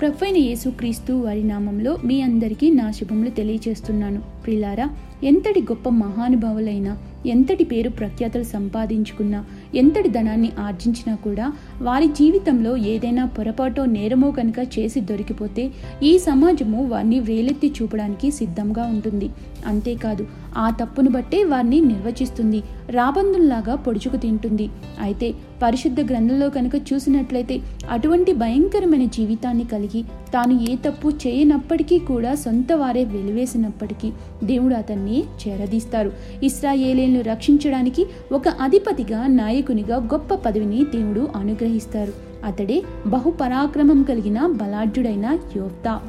ప్రొఫైన యేసుక్రీస్తు వారి నామంలో మీ అందరికీ నా శుభములు తెలియజేస్తున్నాను ప్రిలారా ఎంతటి గొప్ప మహానుభావులైనా ఎంతటి పేరు ప్రఖ్యాతలు సంపాదించుకున్నా ఎంతటి ధనాన్ని ఆర్జించినా కూడా వారి జీవితంలో ఏదైనా పొరపాటో నేరమో కనుక చేసి దొరికిపోతే ఈ సమాజము వారిని వేలెత్తి చూపడానికి సిద్ధంగా ఉంటుంది. అంతేకాదు ఆ తప్పును బట్టే వారిని నిర్వచిస్తుంది. రాబందుల్లాగా పొడుచుకు తింటుంది. అయితే పరిశుద్ధ గ్రంథంలో కనుక చూసినట్లయితే అటువంటి భయంకరమైన జీవితాన్ని కలిగి తాను ఏ తప్పు చేయనప్పటికీ కూడా సొంత వారే వెలివేసినప్పటికీ దేవుడు అతన్ని చేరదీస్తారు. ఇస్రాయేలీలను రక్షించడానికి ఒక అధిపతిగా నాయకునిగా గొప్ప పదవిని దేవుడు అనుగ్రహిస్తారు. అతడే బహుపరాక్రమం కలిగిన బలాఢ్యుడైన యోప్తా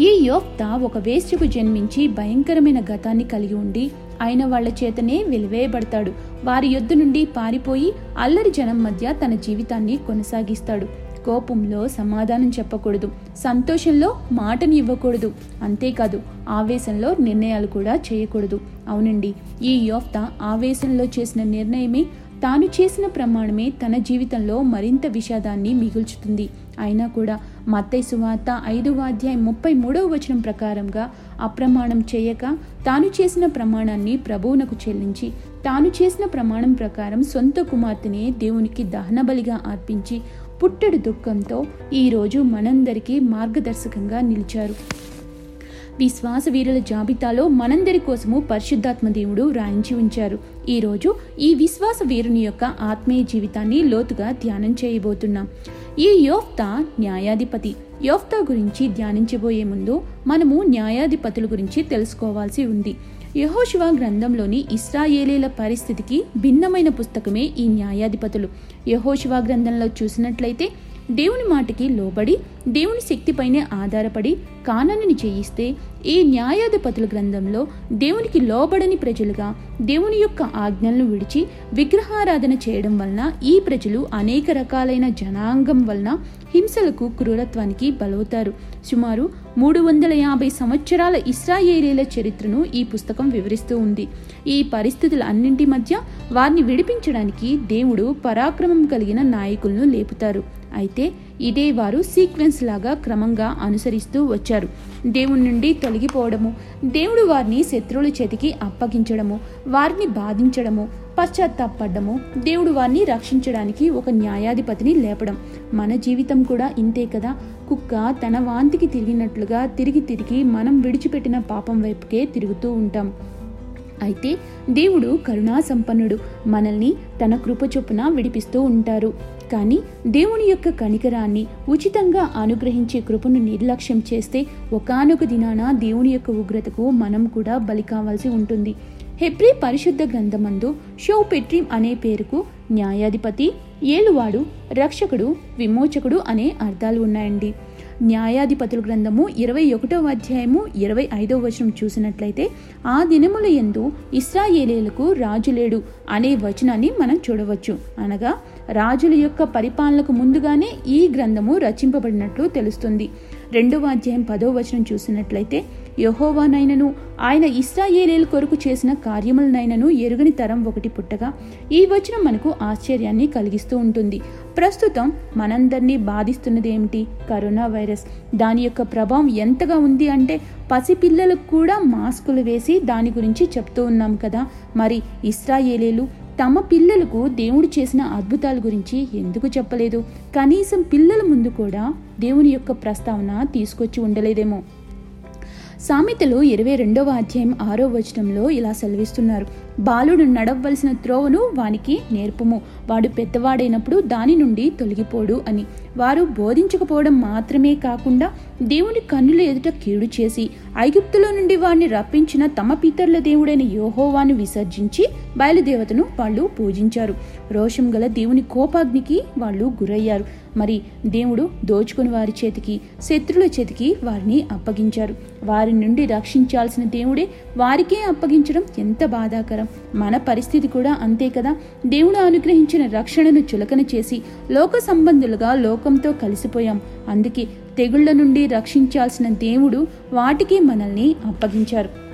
ఈ యోక్త ఒక వేశ్యకు జన్మించి భయంకరమైన గతాన్ని కలిగి ఉండి ఆయన వాళ్ళ చేతనే వెలివేయబడతాడు. వారి యొద్ద నుండి పారిపోయి అల్లరి జనం మధ్య తన జీవితాన్ని కొనసాగిస్తాడు. కోపంలో సమాధానం చెప్పకూడదు. సంతోషంలో మాటని ఇవ్వకూడదు. అంతేకాదు ఆవేశంలో నిర్ణయాలు కూడా చేయకూడదు. అవునండి ఈ యోక్త ఆవేశంలో చేసిన నిర్ణయమే తాను చేసిన ప్రమాణమే తన జీవితంలో మరింత విషాదాన్ని మిగుల్చుతుంది. అయినా కూడా మత్తై సువార్త ఐదవ అధ్యాయం ముప్పై మూడవ వచనం ప్రకారంగా అప్రమాణం చేయక తాను చేసిన ప్రమాణాన్ని ప్రభువునకు చెల్లించి తాను చేసిన ప్రమాణం ప్రకారం సొంత కుమార్తెనే దేవునికి దహనబలిగా అర్పించి పుట్టెడు దుఃఖంతో ఈరోజు మనందరికీ మార్గదర్శకంగా నిలిచారు. విశ్వాస వీరుల జాబితాలో మనందరి కోసము పరిశుద్ధాత్మ దేవుడు రాయించి ఉంచారు. ఈరోజు ఈ విశ్వాస వీరుని యొక్క ఆత్మీయ జీవితాన్ని లోతుగా ధ్యానం చేయబోతున్నాం. ఈ యోఫ్తా న్యాయాధిపతి. యోఫ్తా గురించి ధ్యానించబోయే ముందు మనము న్యాయాధిపతుల గురించి తెలుసుకోవాల్సి ఉంది. యహోశివ గ్రంథంలోని ఇస్రాయేలీల పరిస్థితికి భిన్నమైన పుస్తకమే ఈ న్యాయాధిపతులు. యహోశివ గ్రంథంలో చూసినట్లయితే దేవుని మాటకి లోబడి దేవుని శక్తిపైనే ఆధారపడి కానని చేయిస్తే ఈ న్యాయాధిపతుల గ్రంథంలో దేవునికి లోబడని ప్రజలుగా దేవుని యొక్క ఆజ్ఞలను విడిచి విగ్రహారాధన చేయడం వలన ఈ ప్రజలు అనేక రకాలైన జనాంగం వలన హింసలకు క్రూరత్వానికి బలవుతారు. సుమారు మూడు వందల యాభై సంవత్సరాల ఇస్రాయేలీల చరిత్రను ఈ పుస్తకం వివరిస్తూ ఉంది. ఈ పరిస్థితుల అన్నింటి మధ్య వారిని విడిపించడానికి దేవుడు పరాక్రమం కలిగిన నాయకులను లేపుతారు. అయితే ఇదే వారు సీక్వెన్స్ లాగా క్రమంగా అనుసరిస్తూ వచ్చారు. దేవుని నుండి తొలగిపోవడము దేవుడు వారిని శత్రువుల చేతికి అప్పగించడము వారిని బాధించడము పశ్చాత్తాపడ్డము దేవుడు వారిని రక్షించడానికి ఒక న్యాయాధిపతిని లేపడం. మన జీవితం కూడా ఇంతే కదా? కుక్క తన వాంతికి తిరిగినట్లుగా తిరిగి తిరిగి మనం విడిచిపెట్టిన పాపం వైపుకే తిరుగుతూ ఉంటాం. అయితే దేవుడు కరుణా సంపన్నుడు మనల్ని తన కృప చొప్పున విడిపిస్తూ ఉంటారు. కానీ దేవుని యొక్క కనికరాన్ని ఉచితంగా అనుగ్రహించే కృపను నిర్లక్ష్యం చేస్తే ఒకనొక దినాన దేవుని యొక్క ఉగ్రతకు మనం కూడా బలి కావాల్సి ఉంటుంది. హెబ్రి పరిశుద్ధ గ్రంథమందు షో పెట్రిమ్ అనే పేరుకు న్యాయాధిపతి ఏలువాడు రక్షకుడు విమోచకుడు అనే అర్థాలు ఉన్నాయండి. న్యాయాధిపతుల గ్రంథము ఇరవై ఒకటవ అధ్యాయము ఇరవై ఐదవ వచనం చూసినట్లయితే ఆ దినముల ఎందు ఇస్రాయేలీలకు రాజు లేడు అనే వచనాన్ని మనం చూడవచ్చు. అనగా రాజుల యొక్క పరిపాలనకు ముందుగానే ఈ గ్రంథము రచింపబడినట్లు తెలుస్తుంది. రెండవ అధ్యాయం పదో వచనం చూసినట్లయితే యహోవానైనను ఆయన ఇస్రాయేలీల కొరకు చేసిన కార్యములనైనను ఎరుగని తరం ఒకటి పుట్టగా ఈ వచనం మనకు ఆశ్చర్యాన్ని కలిగిస్తూ ఉంటుంది. ప్రస్తుతం మనందరినీ బాధిస్తున్నది ఏమిటి కరోనా వైరస్. దాని యొక్క ప్రభావం ఎంతగా ఉంది అంటే పసిపిల్లలకు కూడా మాస్కులు వేసి దాని గురించి చెప్తూ ఉన్నాం కదా. మరి ఇస్రాయేలీలు తమ పిల్లలకు దేవుడు చేసిన అద్భుతాల గురించి ఎందుకు చెప్పలేదు? కనీసం పిల్లల ముందు కూడా దేవుని యొక్క ప్రస్తావన తీసుకొచ్చి ఉండలేదేమో. సామెతలు ఇరవై రెండవ అధ్యాయం ఆరో వచనంలో ఇలా సెలవిస్తున్నారు. బాలుడు నడవలసిన త్రోవను వానికి నేర్పము. వాడు పెద్దవాడైనప్పుడు దాని నుండి తొలగిపోడు అని. వారు బోధించకపోవడం మాత్రమే కాకుండా దేవుని కన్నుల ఎదుట కీడు చేసి ఐగుప్తులో నుండి వారిని రప్పించిన తమ పితరుల దేవుడైన యోహోవాను విసర్జించి బయలుదేవతను వాళ్ళు పూజించారు. రోషం గల దేవుని కోపాగ్నికి వాళ్ళు గురయ్యారు. మరి దేవుడు దోచుకుని వారి చేతికి శత్రుల చేతికి వారిని అప్పగించారు. వారి నుండి రక్షించాల్సిన దేవుడే వారికే అప్పగించడం ఎంత బాధాకరం? మన పరిస్థితి కూడా అంతే కదా? దేవుడు అనుగ్రహించిన రక్షణను చులకన చేసి లోక సంబంధులుగా లోకంతో కలిసిపోయాం. అందుకే తెగుళ్ళ నుండి రక్షించాల్సిన దేవుడు వాటికి మనల్ని అప్పగించారు.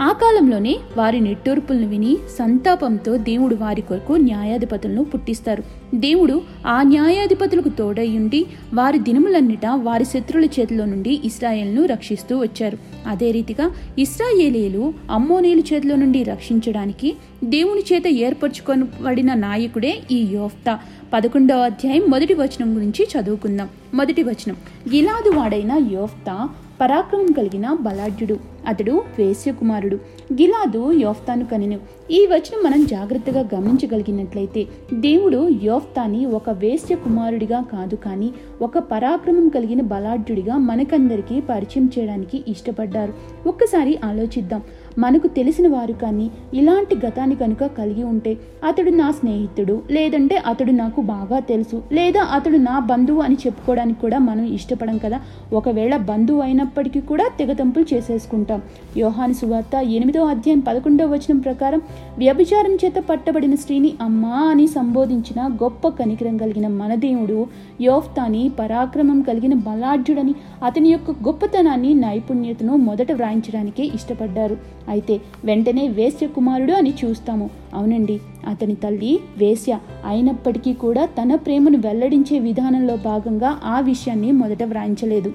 ఆ కాలంలోనే వారి నిట్టూర్పులను విని సంతాపంతో దేవుడు వారి కొరకు న్యాయాధిపతులను పుట్టిస్తారు. దేవుడు ఆ న్యాయాధిపతులకు తోడయ్యుండి వారి దినములన్నిట వారి శత్రుల చేతిలో నుండి ఇస్రాయేల్ను రక్షిస్తూ వచ్చారు. అదే రీతిగా ఇస్రాయేలీలు అమ్మోనీల చేతిలో నుండి రక్షించడానికి దేవుని చేత ఏర్పరచుకొనబడిన నాయకుడే ఈ యోఫ్తా. పదకొండవ అధ్యాయం మొదటి వచనం గురించి చదువుకుందాం. మొదటి వచనం. గిలాదు వాడైన యోఫ్తా పరాక్రమం కలిగిన బలాఢ్యుడు. అతడు వేశ్యకుమారుడు. గిలాదు యోఫ్తాను కనెను. ఈ వచనం మనం జాగ్రత్తగా గమనించగలిగినట్లయితే దేవుడు యోఫ్తాని ఒక వేశ్య కుమారుడిగా కాదు కానీ ఒక పరాక్రమం కలిగిన బలాఢ్యుడిగా మనకందరికీ పరిచయం చేయడానికి ఇష్టపడ్డారు. ఒక్కసారి ఆలోచిద్దాం. మనకు తెలిసిన వారు కానీ ఇలాంటి గతాన్ని కనుక కలిగి ఉంటే అతడు నా స్నేహితుడు లేదంటే అతడు నాకు బాగా తెలుసు లేదా అతడు నా బంధువు అని చెప్పుకోవడానికి కూడా మనం ఇష్టపడం కదా? ఒకవేళ బంధువు అయినప్పటికీ కూడా తెగతంపులు చేసేసుకుంటాం. యోహాను సువార్త ఎనిమిదో అధ్యాయం పదకొండవ వచనం ప్రకారం వ్యభిచారం చేత పట్టబడిన స్త్రీని అమ్మా అని సంబోధించిన గొప్ప కనికరం కలిగిన మన దేవుడు యోఫ్తాని పరాక్రమం కలిగిన బలాఢ్యుడని అతని యొక్క గొప్పతనాన్ని నైపుణ్యతను మొదట వ్రాయించడానికే ఇష్టపడ్డారు. అయితే వెంటనే వేశ్య కుమారుడు అని చూస్తాము. అవునండి అతని తల్లి వేశ్య అయినప్పటికీ కూడా తన ప్రేమను వెల్లడించే విధానంలో భాగంగా ఆ విషయాన్ని మొదట వ్రాయించలేదు.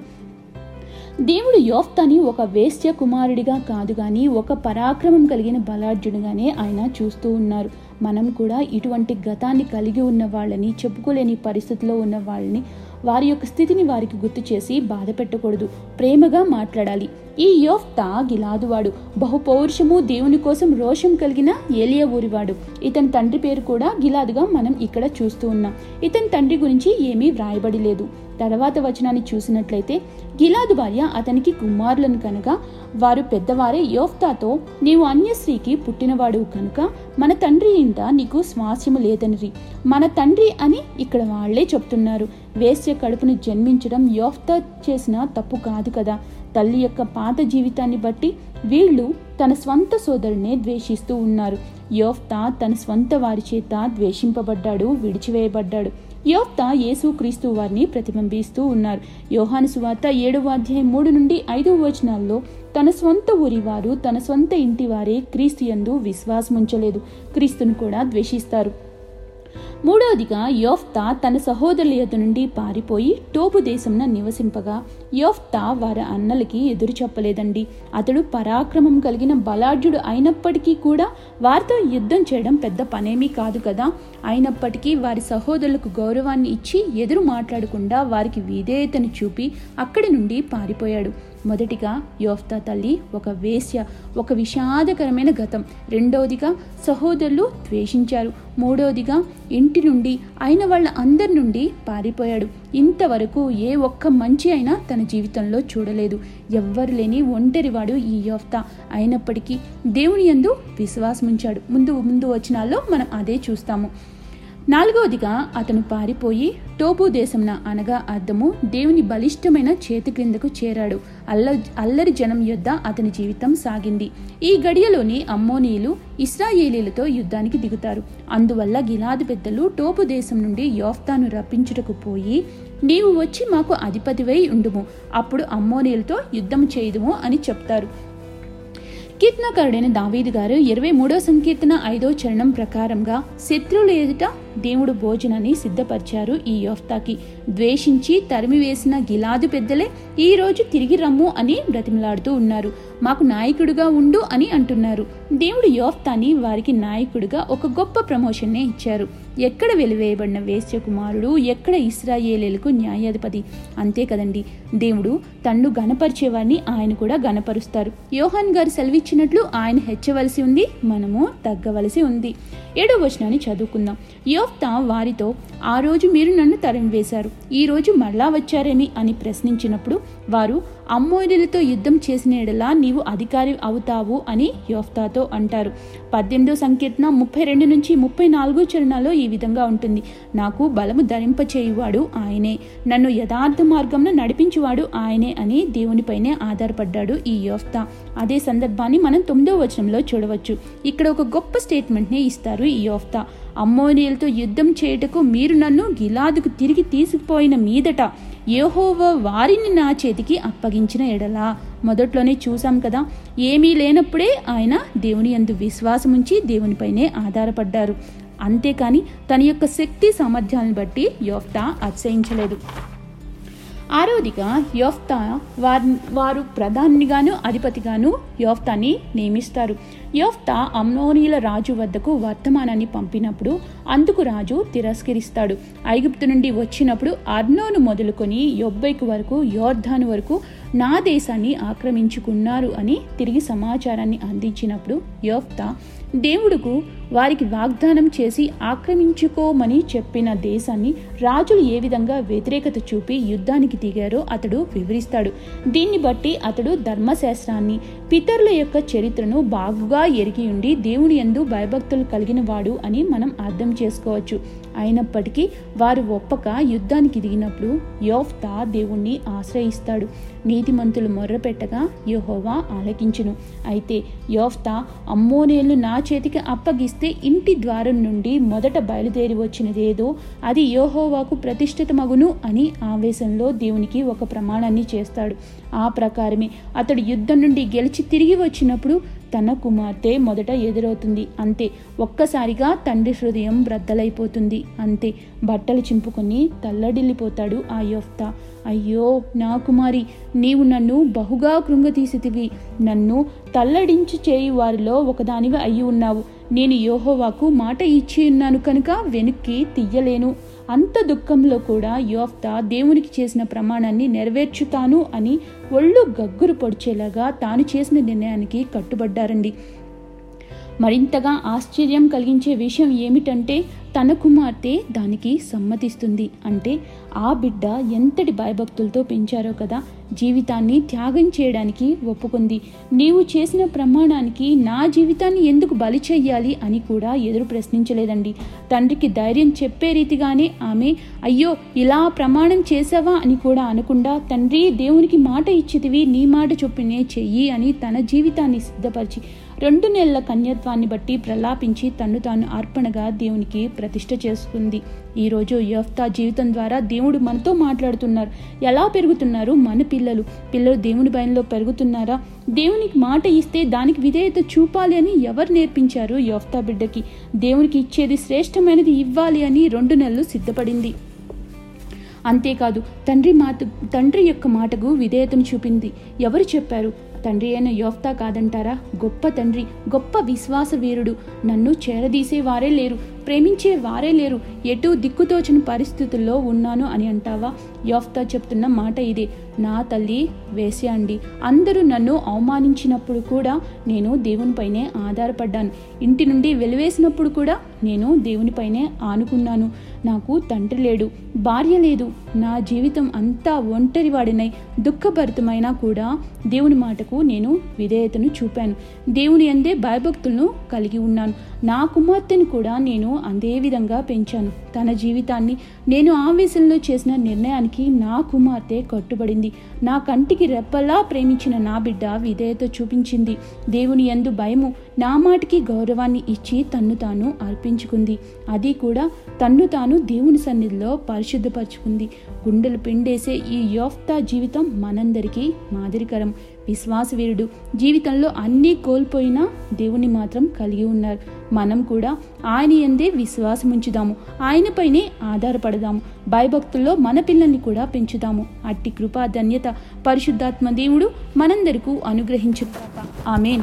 దేవుడు యోఫ్తాని ఒక వేశ్య కుమారుడిగా కాదు కానీ ఒక పరాక్రమం కలిగిన బలార్జునుగానే ఆయన చూస్తూ ఉన్నారు. మనం కూడా ఇటువంటి గతాన్ని కలిగి ఉన్న వాళ్ళని చెప్పుకోలేని పరిస్థితిలో ఉన్న వాళ్ళని వారి యొక్క స్థితిని వారికి గుర్తు చేసి బాధ పెట్టకూడదు ప్రేమగా మాట్లాడాలి. ఈ యోఫ్తా గిలాదువాడు బహుపౌరుషము దేవుని కోసం రోషం కలిగిన ఏలియా ఊరివాడు. ఇతని తండ్రి పేరు కూడా గిలాదుగా మనం ఇక్కడ చూస్తూ ఉన్నాం. ఇతని తండ్రి గురించి ఏమీ వ్రాయబడి లేదు. తర్వాత వచనాన్ని చూసినట్లయితే గిలాదు భార్య అతనికి కుమారులను కనుక వారు పెద్దవారే యోఫ్తాతో నీవు అన్యశ్రీకి పుట్టినవాడు కనుక మన తండ్రి ఇంట నీకు స్వాస్యము లేదనిరి. మన తండ్రి అని ఇక్కడ వాళ్ళే చెప్తున్నారు. వేశ్య కడుపును జన్మించడం యోఫ్తా చేసిన తప్పు కాదు కదా. తల్లి యొక్క పాత జీవితాన్ని బట్టి వీళ్ళు తన స్వంత సోదరునే ద్వేషిస్తూ ఉన్నారు. యోఫ్తా తన స్వంత వారి చేత ద్వేషింపబడ్డాడు విడిచివేయబడ్డాడు. యోక్త యేసు క్రీస్తు వారిని ప్రతిబింబిస్తూ ఉన్నారు. యోహాను సువార్త ఏడవ అధ్యాయం మూడు నుండి ఐదవ వచనాల్లో తన స్వంత ఊరి వారు తన స్వంత ఇంటి వారే క్రీస్తు యందు విశ్వాసముంచలేదు. క్రీస్తును కూడా ద్వేషిస్తారు. మూడవదిగా యోఫ్తా తన సహోదరుల యొద్ద నుండి పారిపోయి టోపు దేశంన నివసింపగా యోఫ్తా వారి అన్నలకి ఎదురు చెప్పలేదండి. అతడు పరాక్రమం కలిగిన బలాఢ్యుడు అయినప్పటికీ కూడా వారితో యుద్ధం చేయడం పెద్ద పనేమీ కాదు కదా. అయినప్పటికీ వారి సహోదరులకు గౌరవాన్ని ఇచ్చి ఎదురు మాట్లాడకుండా వారికి విధేయతను చూపి అక్కడి నుండి పారిపోయాడు. మొదటిగా యోఫ్తా తల్లి ఒక వేశ్య ఒక విషాదకరమైన గతం. రెండవదిగా సహోదరులు ద్వేషించారు. మూడవదిగా ఇంటి నుండి అయిన వాళ్ళ అందరి నుండి పారిపోయాడు. ఇంతవరకు ఏ ఒక్క మంచి అయినా తన జీవితంలో చూడలేదు. ఎవ్వరు లేని ఒంటరివాడు ఈ యోఫ్తా. అయినప్పటికీ దేవుని యందు విశ్వాసముంచాడు. ముందు ముందు వచనాల్లో మనం అదే చూస్తాము. నాలుగవదిగా అతను పారిపోయి టోపు దేశంన అనగా అర్థము దేవుని బలిష్టమైన చేతి క్రిందకు చేరాడు. అల్ల అల్లరి జనం యొద్ద అతని జీవితం సాగింది. ఈ గడియలోని అమ్మోనీయులు ఇస్రాయేలీలతో యుద్ధానికి దిగుతారు. అందువల్ల గిలాది పెద్దలు టోపు దేశం నుండి యోఫ్తాను రప్పించుటకు పోయి నీవు వచ్చి మాకు అధిపతివై ఉండుము. అప్పుడు అమ్మోనీయులతో యుద్ధం చేయుదుము అని చెప్తారు. కీర్తనకారుడైన దావీదు గారు ఇరవై మూడో సంకీర్తన ఐదో చరణం ప్రకారంగా శత్రువులు ఎదుట దేవుడు భోజనాన్ని సిద్ధపరిచారు ఈ యోఫ్తాకి. ద్వేషించి తరిమివేసిన గిలాదు పెద్దలే ఈ రోజు తిరిగి రమ్ము అని బ్రతిమలాడుతూ ఉన్నారు. మాకు నాయకుడుగా ఉండు అని అంటున్నారు. దేవుడు యోఫ్తాని వారికి నాయకుడిగా ఒక గొప్ప ప్రమోషన్నే ఇచ్చారు. ఎక్కడ వెలివేయబడిన వేశ్య కుమారుడు ఎక్కడ ఇస్రాయేలీలకు న్యాయాధిపతి? అంతే కదండి. దేవుడు తన్ను గణపరిచేవారిని ఆయన కూడా గణపరుస్తారు యోహాన్ గారు సెలవిచ్చినట్లు ఆయన హెచ్చవలసి ఉంది మనము తగ్గవలసి ఉంది. ఏడో వచనాన్ని చదువుకుందాం. యోఫ్తా వారితో ఆ రోజు మీరు నన్ను తరిమివేశారు. ఈ రోజు మరలా వచ్చారేమి? అని ప్రశ్నించినప్పుడు వారు అమ్మోయిలతో యుద్ధం చేసిన ఎడలా నీవు అధికారి అవుతావు అని యోఫ్తాతో అంటారు. పద్దెనిమిదో సంకీర్తన ముప్పై రెండు నుంచి ముప్పై నాలుగో చరణాల్లో ఈ విధంగా ఉంటుంది. నాకు బలము ధరింపచేయువాడు ఆయనే. నన్ను యథార్థ మార్గంలో నడిపించువాడు ఆయనే అని దేవునిపైనే ఆధారపడ్డాడు ఈ యోఫ్తా. అదే సందర్భాన్ని మనం తొమ్మిదో వచనంలో చూడవచ్చు. ఇక్కడ ఒక గొప్ప స్టేట్మెంట్ని ఇస్తారు ఈ యోఫ్తా. అమ్మోనియలతో యుద్ధం చేయుటకు మీరు నన్ను గిలాదుకు తిరిగి తీసుకుపోయిన మీదట ఏహోవో వారిని నా చేతికి అప్పగించిన ఎడలా. మొదట్లోనే చూసాం కదా ఏమీ లేనప్పుడే ఆయన దేవుని యందు విశ్వాసముంచి దేవునిపైనే ఆధారపడ్డారు. అంతేకాని తన యొక్క శక్తి సామర్థ్యాలను బట్టి యోఫ్తా అతిశయించలేదు. ఆరోదిగా యోఫ్తా వారి వారు ప్రధానిగాను అధిపతిగాను యోఫ్తాని నియమిస్తారు. యోఫ్తా అమ్నోనీల రాజు వద్దకు వర్తమానాన్ని పంపినప్పుడు అందుకు రాజు తిరస్కరిస్తాడు. ఐగుప్తు నుండి వచ్చినప్పుడు అర్నోను మొదలుకొని యొబ్బైకు వరకు యోర్ధాను వరకు నా దేశాన్ని ఆక్రమించుకున్నారు అని తిరిగి సమాచారాన్ని అందించినప్పుడు యోఫ్తా దేవుడుకు వారికి వాగ్దానం చేసి ఆక్రమించుకోమని చెప్పిన దేశాన్ని రాజులు ఏ విధంగా వ్యతిరేకత చూపి యుద్ధానికి దిగారో అతడు వివరిస్తాడు. దీన్ని బట్టి అతడు ధర్మశాస్త్రాన్ని పితరుల యొక్క చరిత్రను బాగుగా ఎరిగి ఉండి దేవుని ఎందు భయభక్తులు కలిగిన వాడు అని మనం అర్థం చేసుకోవచ్చు. అయినప్పటికీ వారు ఒప్పక యుద్ధానికి దిగినప్పుడు యోఫ్తా దేవుణ్ణి ఆశ్రయిస్తాడు. నీతిమంతులు మొర్రపెట్టగా యోహోవా ఆలకించును. అయితే యోఫ్తా అమ్మోనేలు నా చేతికి అప్పగిస్తే ఇంటి ద్వారం నుండి మొదట బయలుదేరి వచ్చినదేదో అది యోహోవాకు ప్రతిష్ఠితమగును అని ఆవేశంలో దేవునికి ఒక ప్రమాణాన్ని చేస్తాడు. ఆ ప్రకారమే అతడు యుద్ధం నుండి గెలిచి తిరిగి వచ్చినప్పుడు తన కుమార్తె మొదట ఎదురవుతుంది. అంతే ఒక్కసారిగా తండ్రి హృదయం బ్రద్దలైపోతుంది అంతే బట్టలు చింపుకొని తల్లడిల్లిపోతాడు ఆ యోఫ్త. అయ్యో నా కుమారి నీవు నన్ను బహుగా కృంగతీసితివి. నన్ను తల్లడించి చేయి వారిలో ఒకదానివి అయి ఉన్నావు. నేను యోహోవాకు మాట ఇచ్చి ఉన్నాను కనుక వెనక్కి తీయలేను. అంత దుఃఖంలో కూడా యోఫ్తా దేవునికి చేసిన ప్రమాణాన్ని నెరవేర్చుతాను అని ఒళ్ళు గగ్గురు పొడిచేలాగా తాను చేసిన నిర్ణయానికి కట్టుబడ్డారండి. మరింతగా ఆశ్చర్యం కలిగించే విషయం ఏమిటంటే తన కుమార్తె దానికి సమ్మతిస్తుంది. అంటే ఆ బిడ్డ ఎంతటి భయభక్తులతో పెంచారో కదా జీవితాన్ని త్యాగం చేయడానికి ఒప్పుకుంది. నీవు చేసిన ప్రమాణానికి నా జీవితాన్ని ఎందుకు బలి చెయ్యాలి అని కూడా ఎదురు ప్రశ్నించలేదండి. తండ్రికి ధైర్యం చెప్పే రీతిగానే ఆమె అయ్యో ఇలా ప్రమాణం చేసావా అని కూడా అనకుండా తండ్రి దేవునికి మాట ఇచ్చితివి నీ మాట చొప్పునే చెయ్యి అని తన జీవితాన్ని సిద్ధపరిచి రెండు నెలల కన్యత్వాన్ని బట్టి ప్రలాపించి తను తాను అర్పణగా దేవునికి ప్రతిష్ట చేసుకుంది. ఈరోజు యఫ్తా జీవితం ద్వారా దేవుడు మనతో మాట్లాడుతున్నారు. ఎలా పెరుగుతున్నారు? మన పిల్లలు. పిల్లలు దేవుని భయంలో పెరుగుతున్నారా? దేవునికి మాట ఇస్తే దానికి విధేయత చూపాలి అని ఎవరు నేర్పించారు యోఫ్తా బిడ్డకి? దేవునికి ఇచ్చేది శ్రేష్టమైనది ఇవ్వాలి అని రెండు నెలలు సిద్ధపడింది. అంతేకాదు తండ్రి మాట తండ్రి యొక్క మాటకు విధేయతను చూపింది. ఎవరు చెప్పారు? తండ్రి అయిన యోఫ్తా కాదంటారా? గొప్ప తండ్రి గొప్ప విశ్వాస వీరుడు. నన్ను చేరదీసే వారే లేరు. ప్రేమించే వారే లేరు. ఎటు దిక్కుతోచిన పరిస్థితుల్లో ఉన్నాను అని అంటావా? యోఫ్తా చెప్తున్న మాట ఇదే. నా తల్లి వేసే అండి అందరూ నన్ను అవమానించినప్పుడు కూడా నేను దేవునిపైనే ఆధారపడ్డాను. ఇంటి నుండి వెలివేసినప్పుడు కూడా నేను దేవునిపైనే ఆనుకున్నాను. నాకు తండ్రి లేడు భార్య లేదు. నా జీవితం అంతా ఒంటరి వాడినై దుఃఖభరితమైనా కూడా దేవుని మాటకు నేను విధేయతను చూపాను. దేవుని అందే భయభక్తులను కలిగి ఉన్నాను. నా కుమార్తెను కూడా నేను అదే విధంగా పెంచాను. తన జీవితాన్ని నేను ఆవేశంలో చేసిన నిర్ణయానికి నా కుమార్తె కట్టుబడింది. నా కంటికి రెప్పలా ప్రేమించిన నా బిడ్డ విధేయత చూపించింది. దేవుని ఎందు భయము నా మాటికి గౌరవాన్ని ఇచ్చి తన్ను తాను అర్పించుకుంది. అది కూడా తన్ను తాను దేవుని సన్నిధిలో పరిశుద్ధపరచుకుంది. గుండెలు పిండేసే ఈ యోఫ్తా జీవితం మనందరికీ మాదిరికరం. విశ్వాసవీరుడు. జీవితంలో అన్నీ కోల్పోయినా దేవుని మాత్రం కలిగి ఉన్నారు. మనం కూడా ఆయన ఎందే విశ్వాసం ఉంచుదాము ఆయనపైనే ఆధారపడదాము. భయభక్తుల్లో మన పిల్లల్ని కూడా పెంచుదాము. అట్టి కృపా ధన్యత పరిశుద్ధాత్మ దేవుడు మనందరికీ అనుగ్రహించు ఆమెన్.